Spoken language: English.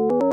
you